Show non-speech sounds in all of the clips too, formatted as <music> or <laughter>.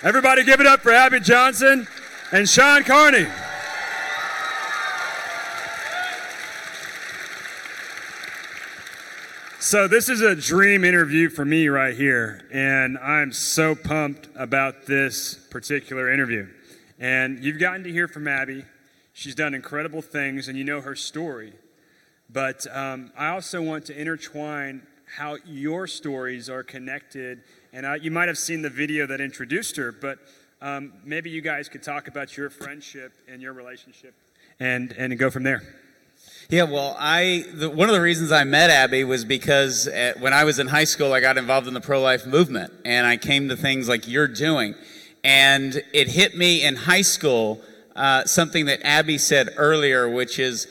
Everybody give it up for Abby Johnson and Shawn Carney. So, this is a dream interview for me right here, and I'm so pumped about this particular interview. And you've gotten to hear from Abby. She's done incredible things, and you know her story. But um, I also want to intertwine how your stories are connected. And I, you might have seen the video that introduced her, but um, maybe you guys could talk about your friendship and your relationship and, and go from there. Yeah, well, I the, one of the reasons I met Abby was because at, when I was in high school, I got involved in the pro-life movement, and I came to things like you're doing, and it hit me in high school uh, something that Abby said earlier, which is,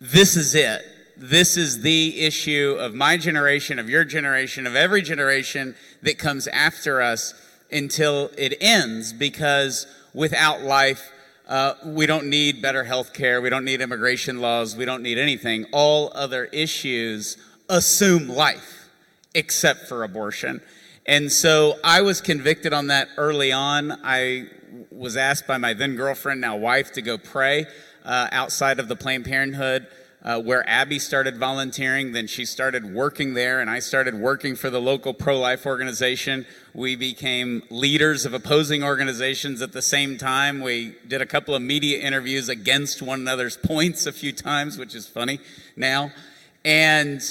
"This is it. This is the issue of my generation, of your generation, of every generation that comes after us until it ends, because without life." Uh, we don't need better health care. We don't need immigration laws. We don't need anything. All other issues assume life, except for abortion. And so I was convicted on that early on. I was asked by my then girlfriend, now wife, to go pray uh, outside of the Planned Parenthood uh, where Abby started volunteering. Then she started working there, and I started working for the local pro life organization. We became leaders of opposing organizations at the same time. We did a couple of media interviews against one another's <laughs> points a few times, which is funny now. And,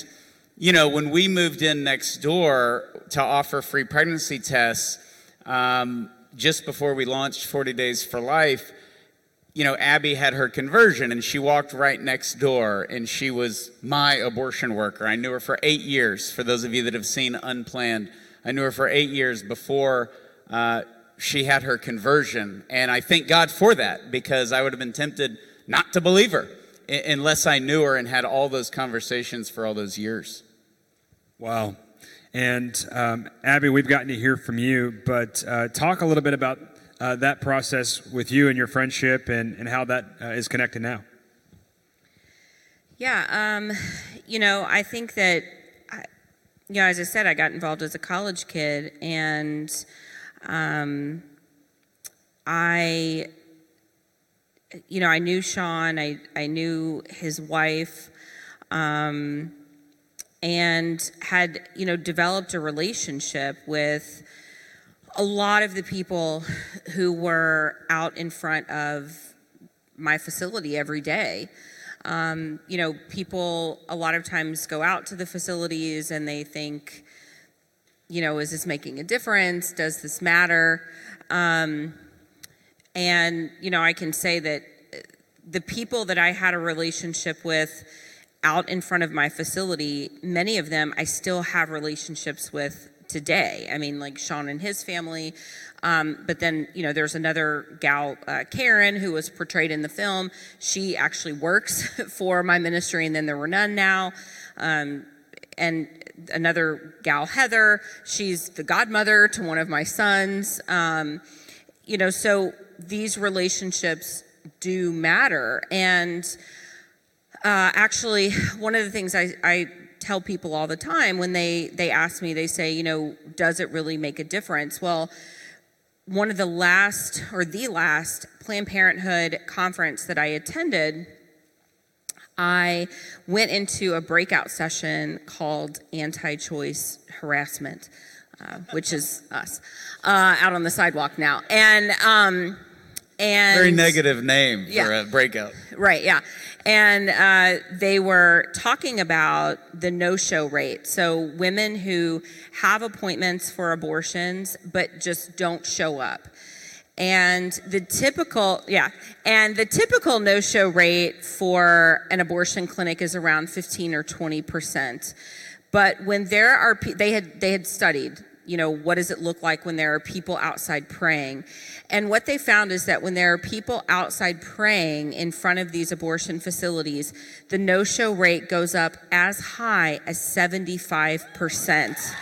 you know, when we moved in next door to offer free pregnancy tests, um, just before we launched 40 Days for Life, you know, Abby had her conversion and she walked right next door and she was my abortion worker. I knew her for eight years. For those of you that have seen Unplanned, I knew her for eight years before uh, she had her conversion. And I thank God for that because I would have been tempted not to believe her unless I knew her and had all those conversations for all those years. Wow. And um, Abby, we've gotten to hear from you, but uh, talk a little bit about uh, that process with you and your friendship and, and how that uh, is connected now. Yeah, um, you know, I think that, I, you know, as I said, I got involved as a college kid, and um, I, you know, I knew Shawn, I, I knew his wife, um, and had, you know, developed a relationship with a lot of the people who were out in front of my facility every day. Um, you know, people a lot of times go out to the facilities and they think, you know, is this making a difference? Does this matter? Um, and, you know, I can say that the people that I had a relationship with out in front of my facility, many of them I still have relationships with today. I mean, like Shawn and his family. Um, but then, you know, there's another gal, uh, Karen, who was portrayed in the film. She actually works <laughs> for my ministry, and then there were none now. Um, and another gal, Heather, she's the godmother to one of my sons. Um, you know, so these relationships do matter. And uh, actually, one of the things I, I tell people all the time. When they they ask me they say you know does it really make a difference? Well one of the last or the last planned parenthood conference that i attended i went into a breakout session called anti-choice harassment uh, which is us uh, out on the sidewalk now. And um, and very negative name for a breakout right yeah. And uh, they were talking about the no-show rate. So women who have appointments for abortions but just don't show up. And the typical yeah and the typical no-show rate for an abortion clinic is around 15 or 20 percent. But when there are they had they had studied you know, what does it look like when there are people outside praying? And what they found is that when there are people outside praying in front of these abortion facilities, the no show rate goes up as high as 75%.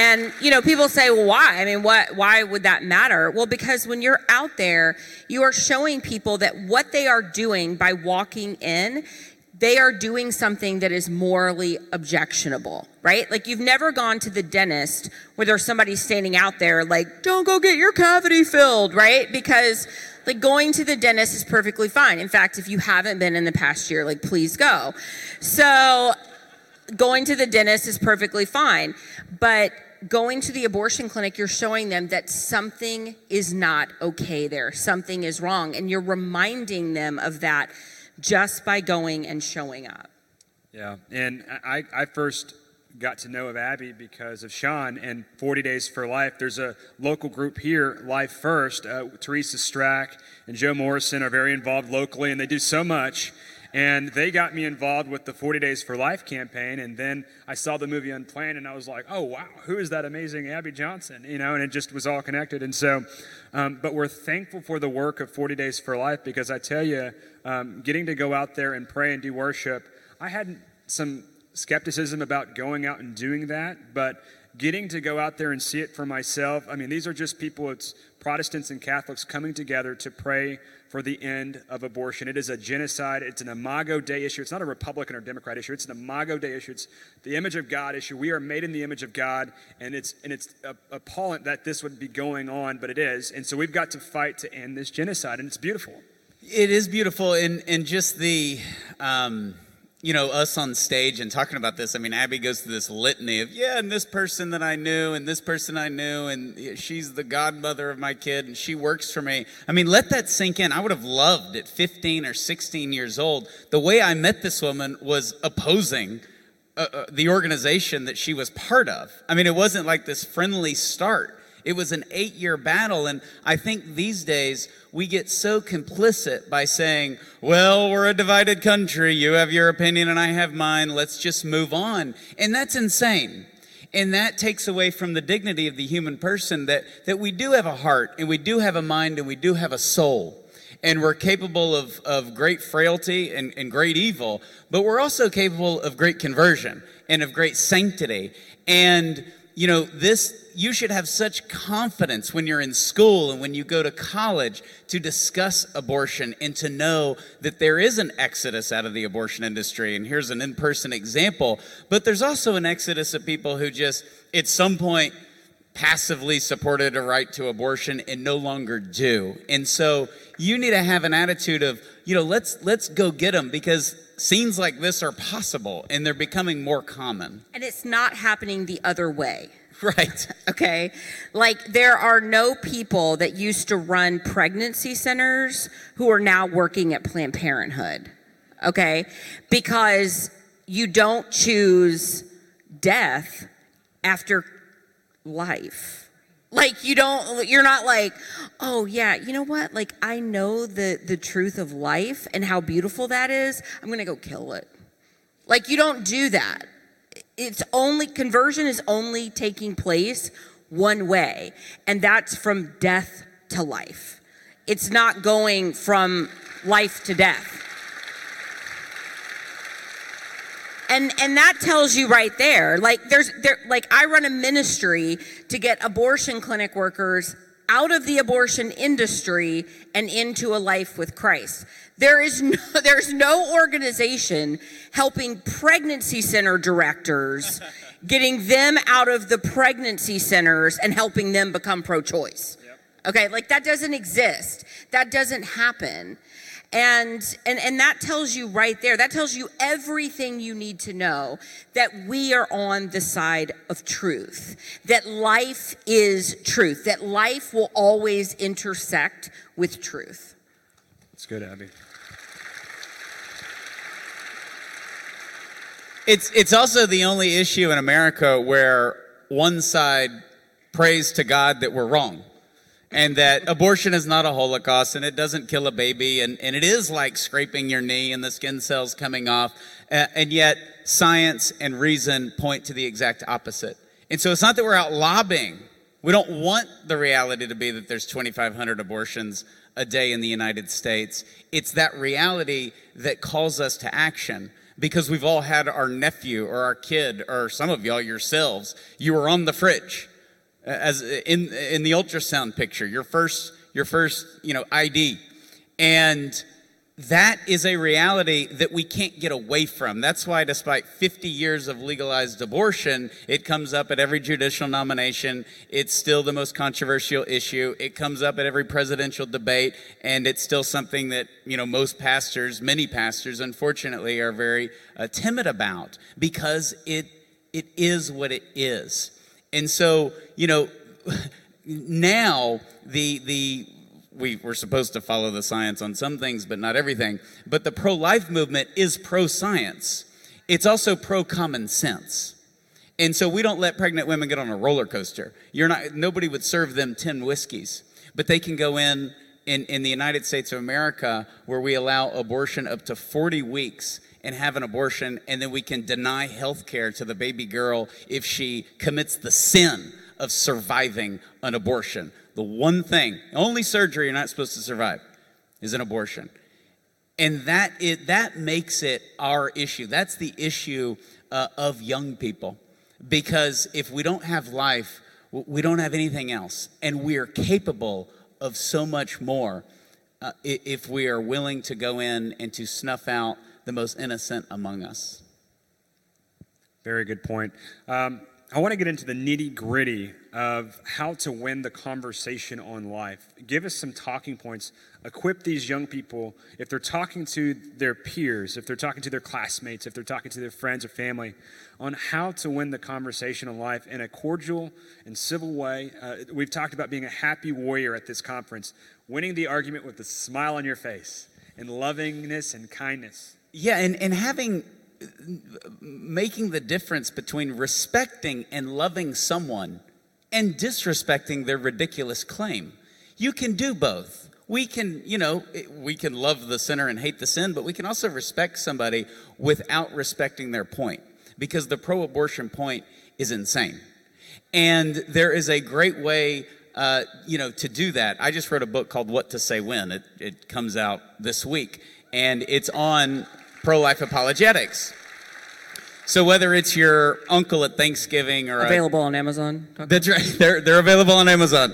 And you know, people say, "Well, why? I mean, what? Why would that matter?" Well, because when you're out there, you are showing people that what they are doing by walking in they are doing something that is morally objectionable, right? Like you've never gone to the dentist where there's somebody standing out there like, don't go get your cavity filled, right? Because like going to the dentist is perfectly fine. In fact, if you haven't been in the past year, like please go. So going to the dentist is perfectly fine. But going to the abortion clinic, you're showing them that something is not okay there, something is wrong. And you're reminding them of that just by going and showing up. Yeah, and I, I first got to know of Abby because of Shawn and 40 Days for Life. There's a local group here, Life First. Uh, Teresa Strack and Joe Morrison are very involved locally, and they do so much. And they got me involved with the 40 Days for Life campaign. And then I saw the movie Unplanned, and I was like, oh, wow, who is that amazing Abby Johnson? You know, and it just was all connected. And so, um, but we're thankful for the work of 40 Days for Life because I tell you, um, getting to go out there and pray and do worship, I had some skepticism about going out and doing that, but getting to go out there and see it for myself. I mean, these are just people, it's Protestants and Catholics coming together to pray for the end of abortion. It is a genocide. It's an Imago Dei issue. It's not a Republican or Democrat issue. It's an Imago Dei issue. It's the image of God issue. We are made in the image of God, and it's and it's appalling that this would be going on, but it is. And so we've got to fight to end this genocide, and it's beautiful. It is beautiful, and and just the. Um you know, us on stage and talking about this, I mean, Abby goes through this litany of, yeah, and this person that I knew, and this person I knew, and she's the godmother of my kid, and she works for me. I mean, let that sink in. I would have loved at 15 or 16 years old. The way I met this woman was opposing uh, uh, the organization that she was part of. I mean, it wasn't like this friendly start. It was an eight year battle. And I think these days we get so complicit by saying, well, we're a divided country. You have your opinion and I have mine. Let's just move on. And that's insane. And that takes away from the dignity of the human person that, that we do have a heart and we do have a mind and we do have a soul. And we're capable of, of great frailty and, and great evil, but we're also capable of great conversion and of great sanctity. And you know, this, you should have such confidence when you're in school and when you go to college to discuss abortion and to know that there is an exodus out of the abortion industry. And here's an in person example, but there's also an exodus of people who just, at some point, passively supported a right to abortion and no longer do. And so you need to have an attitude of, you know, let's let's go get them because scenes like this are possible and they're becoming more common. And it's not happening the other way. <laughs> Right. Okay. Like there are no people that used to run pregnancy centers who are now working at Planned Parenthood. Okay. Because you don't choose death after life. Like you don't you're not like, "Oh yeah, you know what? Like I know the the truth of life and how beautiful that is. I'm going to go kill it." Like you don't do that. It's only conversion is only taking place one way, and that's from death to life. It's not going from life to death. and and that tells you right there like there's there like i run a ministry to get abortion clinic workers out of the abortion industry and into a life with christ. There is no <laughs> there's no organization helping pregnancy center directors <laughs> getting them out of the pregnancy centers and helping them become pro-choice. Okay like that doesn't exist. That doesn't happen and, and, and that tells you right there, that tells you everything you need to know that we are on the side of truth, that life is truth, that life will always intersect with truth. That's good, Abby. It's, it's also the only issue in America where one side prays to God that we're wrong and that abortion is not a holocaust and it doesn't kill a baby and, and it is like scraping your knee and the skin cells coming off uh, and yet science and reason point to the exact opposite. And so it's not that we're out lobbying we don't want the reality to be that there's 2500 abortions a day in the united states. It's that reality that calls us to action because we've all had our nephew or our kid or some of y'all yourselves. You were on the fridge as in in the ultrasound picture, your first your first you know ID, and that is a reality that we can't get away from. That's why, despite 50 years of legalized abortion, it comes up at every judicial nomination. It's still the most controversial issue. It comes up at every presidential debate, and it's still something that, you know, most pastors, many pastors, unfortunately, are very uh, timid about because it, it is what it is. And so, you know, now the, the we were supposed to follow the science on some things, but not everything. But the pro life movement is pro science, it's also pro common sense. And so we don't let pregnant women get on a roller coaster. You're not, nobody would serve them 10 whiskeys, but they can go in, in in the United States of America where we allow abortion up to 40 weeks and have an abortion, and then we can deny health care to the baby girl if she commits the sin of surviving an abortion. The one thing, only surgery you're not supposed to survive is an abortion. And that, it, that makes it our issue. That's the issue uh, of young people. Because if we don't have life, we don't have anything else. And we are capable of so much more uh, if we are willing to go in and to snuff out the most innocent among us. Very good point. Um, I want to get into the nitty gritty of how to win the conversation on life. Give us some talking points. Equip these young people if they're talking to their peers, if they're talking to their classmates, if they're talking to their friends or family, on how to win the conversation on life in a cordial and civil way. Uh, we've talked about being a happy warrior at this conference, winning the argument with a smile on your face, and lovingness and kindness. Yeah, and, and having making the difference between respecting and loving someone and disrespecting their ridiculous claim. You can do both. We can, you know, we can love the sinner and hate the sin, but we can also respect somebody without respecting their point because the pro abortion point is insane. And there is a great way, uh, you know, to do that. I just wrote a book called What to Say When. It, it comes out this week, and it's on pro life apologetics. So whether it's your uncle at Thanksgiving or available a, on Amazon. That's right. <laughs> They're they're available on Amazon.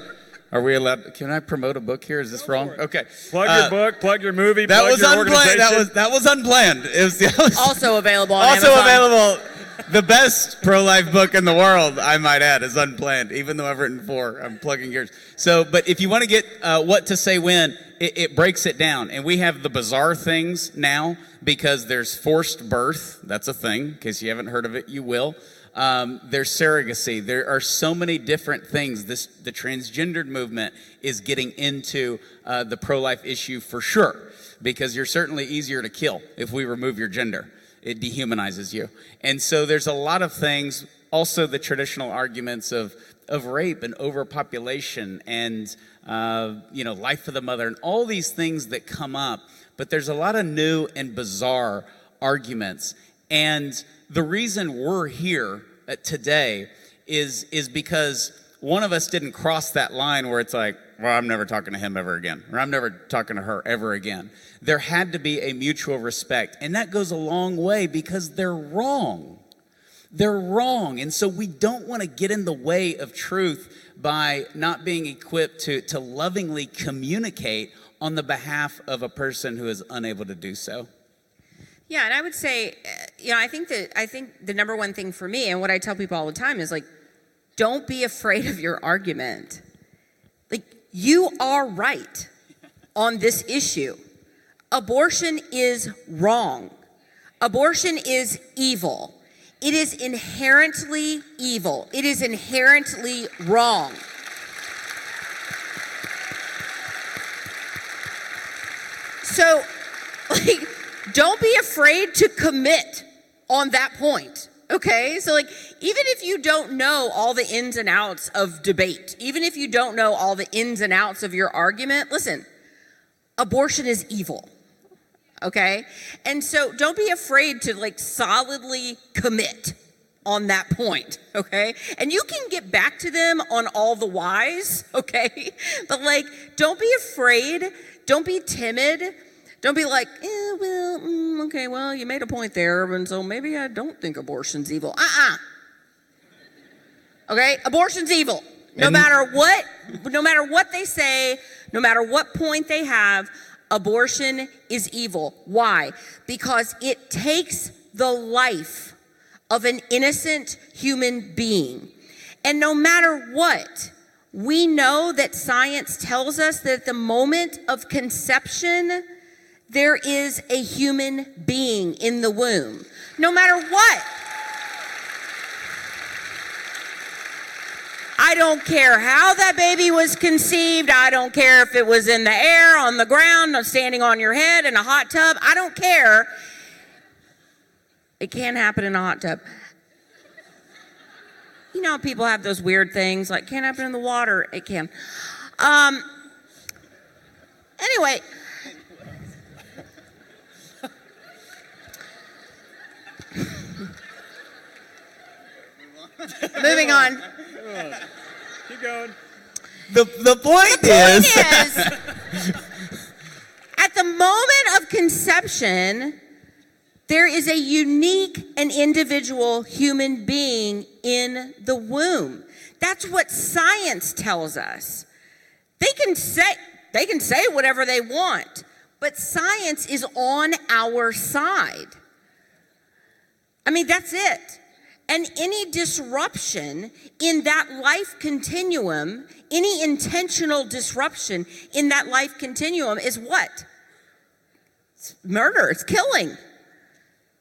Are we allowed? Can I promote a book here? Is this wrong? Okay. Plug uh, your book. Plug your movie. That was unplanned. That was that was unplanned. It was, <laughs> it was also available. also Amazon. available. The best pro-life book in the world, I might add, is unplanned. Even though I've written four, I'm plugging yours. So, but if you want to get uh, what to say when, it, it breaks it down. And we have the bizarre things now because there's forced birth. That's a thing. In case you haven't heard of it, you will. Um, there's surrogacy. There are so many different things. This the transgendered movement is getting into uh, the pro-life issue for sure, because you're certainly easier to kill if we remove your gender. It dehumanizes you, and so there's a lot of things. Also, the traditional arguments of of rape and overpopulation and uh, you know, life of the mother, and all these things that come up. But there's a lot of new and bizarre arguments. And the reason we're here uh, today is, is because one of us didn't cross that line where it's like, well, I'm never talking to him ever again, or I'm never talking to her ever again. There had to be a mutual respect. And that goes a long way because they're wrong. They're wrong. And so we don't want to get in the way of truth by not being equipped to, to lovingly communicate on the behalf of a person who is unable to do so. Yeah, and I would say, uh, you know, I think that I think the number one thing for me, and what I tell people all the time, is like, don't be afraid of your argument. Like, you are right on this issue. Abortion is wrong. Abortion is evil. It is inherently evil. It is inherently wrong. So, <laughs> like, don't be afraid to commit on that point. Okay? So, like, even if you don't know all the ins and outs of debate, even if you don't know all the ins and outs of your argument, listen, abortion is evil okay? And so don't be afraid to like solidly commit on that point, okay? And you can get back to them on all the whys, <laughs> okay? But like, don't be afraid, don't be timid. Don't be like, eh, well, mm, okay, well, you made a point there, and so maybe I don't think abortion's evil. Uh uh-uh. uh Okay? Abortion's evil. No and matter what, no matter what they say, no matter what point they have, Abortion is evil. Why? Because it takes the life of an innocent human being. And no matter what, we know that science tells us that at the moment of conception, there is a human being in the womb. No matter what. I don't care how that baby was conceived. I don't care if it was in the air, on the ground, standing on your head, in a hot tub. I don't care. It can happen in a hot tub. You know, people have those weird things like can't happen in the water. It can. Um, anyway. Moving on. Keep going. The, the point The is, point is, at the moment of conception, there is a unique and individual human being in the womb. That's what science tells us. They can say they can say whatever they want, but science is on our side. I mean, that's it. And any disruption in that life continuum, any intentional disruption in that life continuum is what? It's murder, it's killing.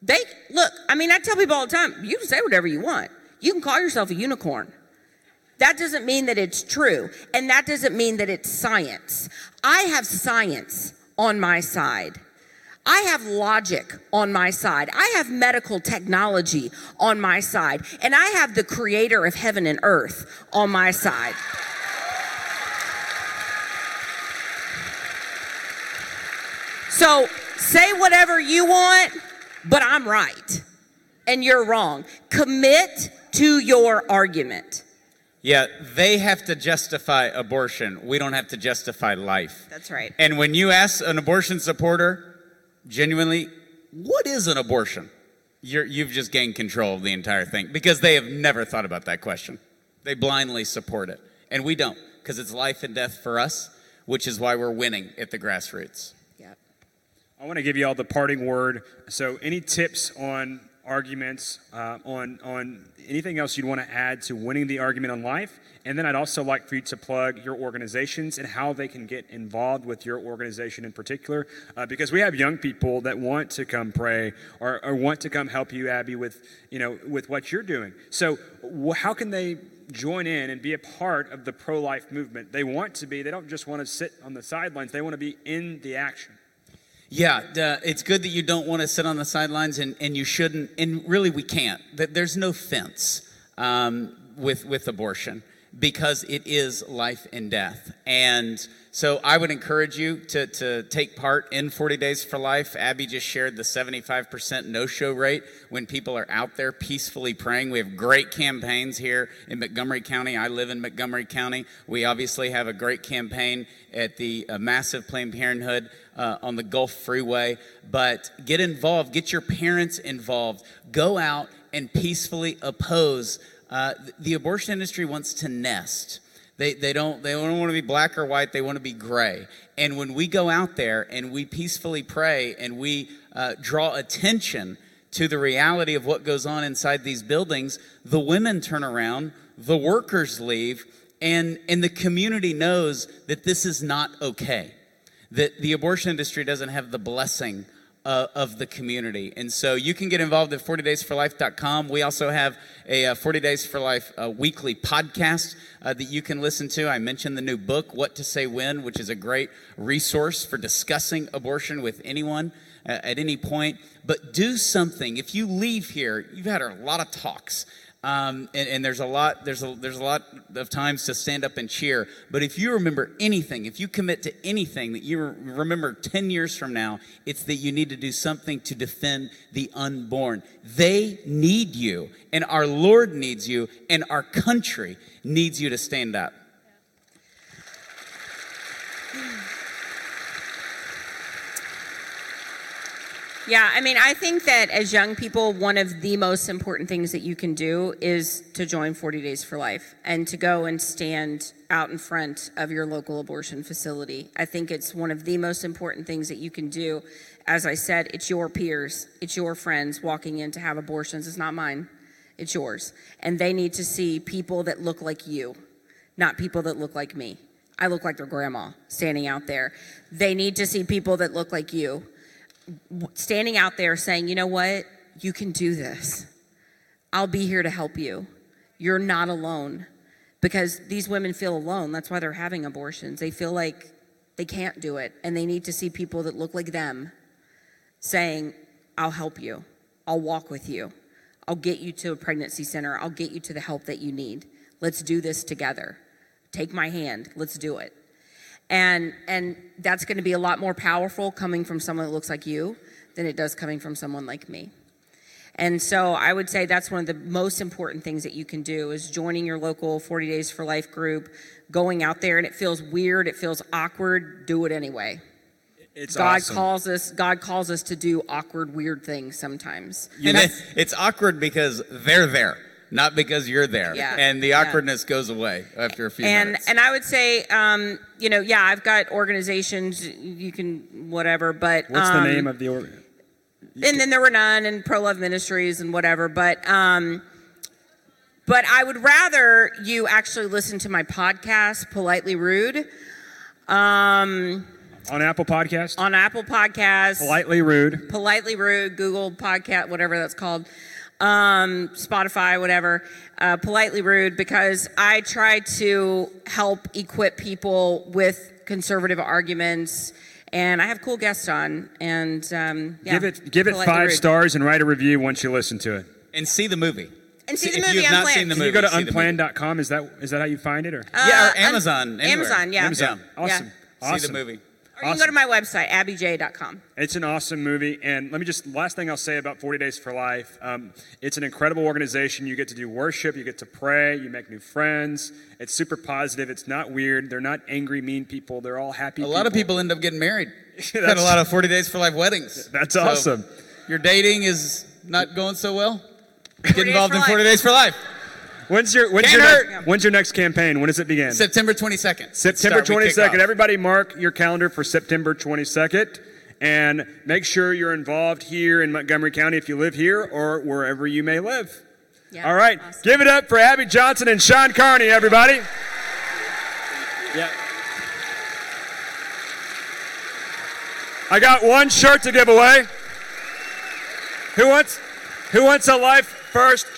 They look, I mean, I tell people all the time, you can say whatever you want. You can call yourself a unicorn. That doesn't mean that it's true, and that doesn't mean that it's science. I have science on my side. I have logic on my side. I have medical technology on my side. And I have the creator of heaven and earth on my side. So say whatever you want, but I'm right. And you're wrong. Commit to your argument. yeah, they have to justify abortion. We don't have to justify life. That's right. And when you ask an abortion supporter, genuinely, what is an abortion? You're, you've just gained control of the entire thing because they have never thought about that question. They blindly support it. And we don't because it's life and death for us, which is why we're winning at the grassroots. Yep. I want to give you all the parting word. So, any tips on arguments, uh, on on anything else you'd want to add to winning the argument on life? And then I'd also like for you to plug your organizations and how they can get involved with your organization in particular, uh, because we have young people that want to come pray or, or want to come help you, Abby, with you know with what you're doing. So, wh- how can they? join in and be a part of the pro-life movement they want to be they don't just want to sit on the sidelines they want to be in the action Yeah, uh, it's good that you don't want to sit on the sidelines, and, and you shouldn't. And really, we can't. There's no fence um, with with abortion because it is life and death. And so, I would encourage you to to take part in 40 Days for Life. Abby just shared the 75% no-show rate when people are out there peacefully praying. We have great campaigns here in Montgomery County. I live in Montgomery County. We obviously have a great campaign at the uh, massive Planned Parenthood uh, on the Gulf Freeway. But get involved, get your parents involved. Go out and peacefully oppose. Uh, the abortion industry wants to nest. They, they don't they don't want to be black or white. They want to be gray. And when we go out there and we peacefully pray and we uh, draw attention to the reality of what goes on inside these buildings, the women turn around, the workers leave, and and the community knows that this is not okay that the abortion industry doesn't have the blessing uh, of the community. And so you can get involved at 40daysforlife.com. We also have a uh, 40 Days for Life uh, weekly podcast uh, that you can listen to. I mentioned the new book, What to Say When, which is a great resource for discussing abortion with anyone uh, at any point. But do something. If you leave here, you've had a lot of talks. Um, and, and there's a lot there's a, there's a lot of times to stand up and cheer. But if you remember anything if you commit to anything that you remember 10 years from now it's that you need to do something to defend the unborn. They need you and our lord needs you and our country needs you to stand up Yeah, I mean, I think that as young people, one of the most important things that you can do is to join 40 Days for Life and to go and stand out in front of your local abortion facility. I think it's one of the most important things that you can do. As I said, it's your peers, it's your friends walking in to have abortions. It's not mine, it's yours. And they need to see people that look like you, not people that look like me. I look like their grandma standing out there. They need to see people that look like you standing out there saying, you know what, you can do this. I'll be here to help you. You're not alone. Because these women feel alone. That's why they're having abortions. They feel like they can't do it. And they need to see people that look like them saying, I'll help you. I'll walk with you. I'll get you to a pregnancy center. I'll get you to the help that you need. Let's do this together. Take my hand. Let's do it and and that's going to be a lot more powerful coming from someone that looks like you than it does coming from someone like me. And so i would say that's one of the most important things that you can do is joining your local 40 days for life group going out there and it feels weird it feels awkward do it anyway. It's god awesome. calls us god calls us to do awkward weird things sometimes. You it, it's awkward because they're there, not because you're there. Yeah. And the Yeah. awkwardness goes away after a few and minutes. and I would say, um, you know, yeah, I've got organizations you can whatever, but What's um, the name of the org? and then there were none and pro love ministries and whatever but um but i would rather you actually listen to my podcast politely rude um On Apple Podcast? on apple Podcasts, Politely rude. politely rude google podcast whatever that's called um spotify whatever uh, politely rude because i try to help equip people with conservative arguments and i have cool guests on and um yeah, give it give it five rude. stars and write a review once you listen to it. and see the movie. And see the movie. if you have not seen the Can movie, you go to see the movie. unplanned.com? Is that is that how you find it or? yeah, or Uh, un- Amazon. anywhere. Amazon, yeah. Amazon. Awesome. Yeah. Awesome. See the movie. Or you can go to my website, abbyj.com. It's an awesome movie. And let me just, last thing I'll say about 40 Days for Life um, it's an incredible organization. You get to do worship, you get to pray, you make new friends. It's super positive. It's not weird. They're not angry, mean people. They're all happy A lot of people end up getting married. <laughs> Had That's- a lot of 40 Days for Life weddings. <laughs> That's So, awesome. Your dating is not going so well? Get involved in 40 Days for Life. When's your, when's Can't your, hurt. next, when's your next campaign? When does it begin? September 22nd. September Start, we kick 22nd. off. Everybody mark your calendar for September 22nd. And make sure you're involved here in Montgomery County if you live here or wherever you may live. Yeah, All right. awesome. Give it up for Abby Johnson and Shawn Carney, everybody. Yeah. I got one shirt to give away. Who wants who wants a life first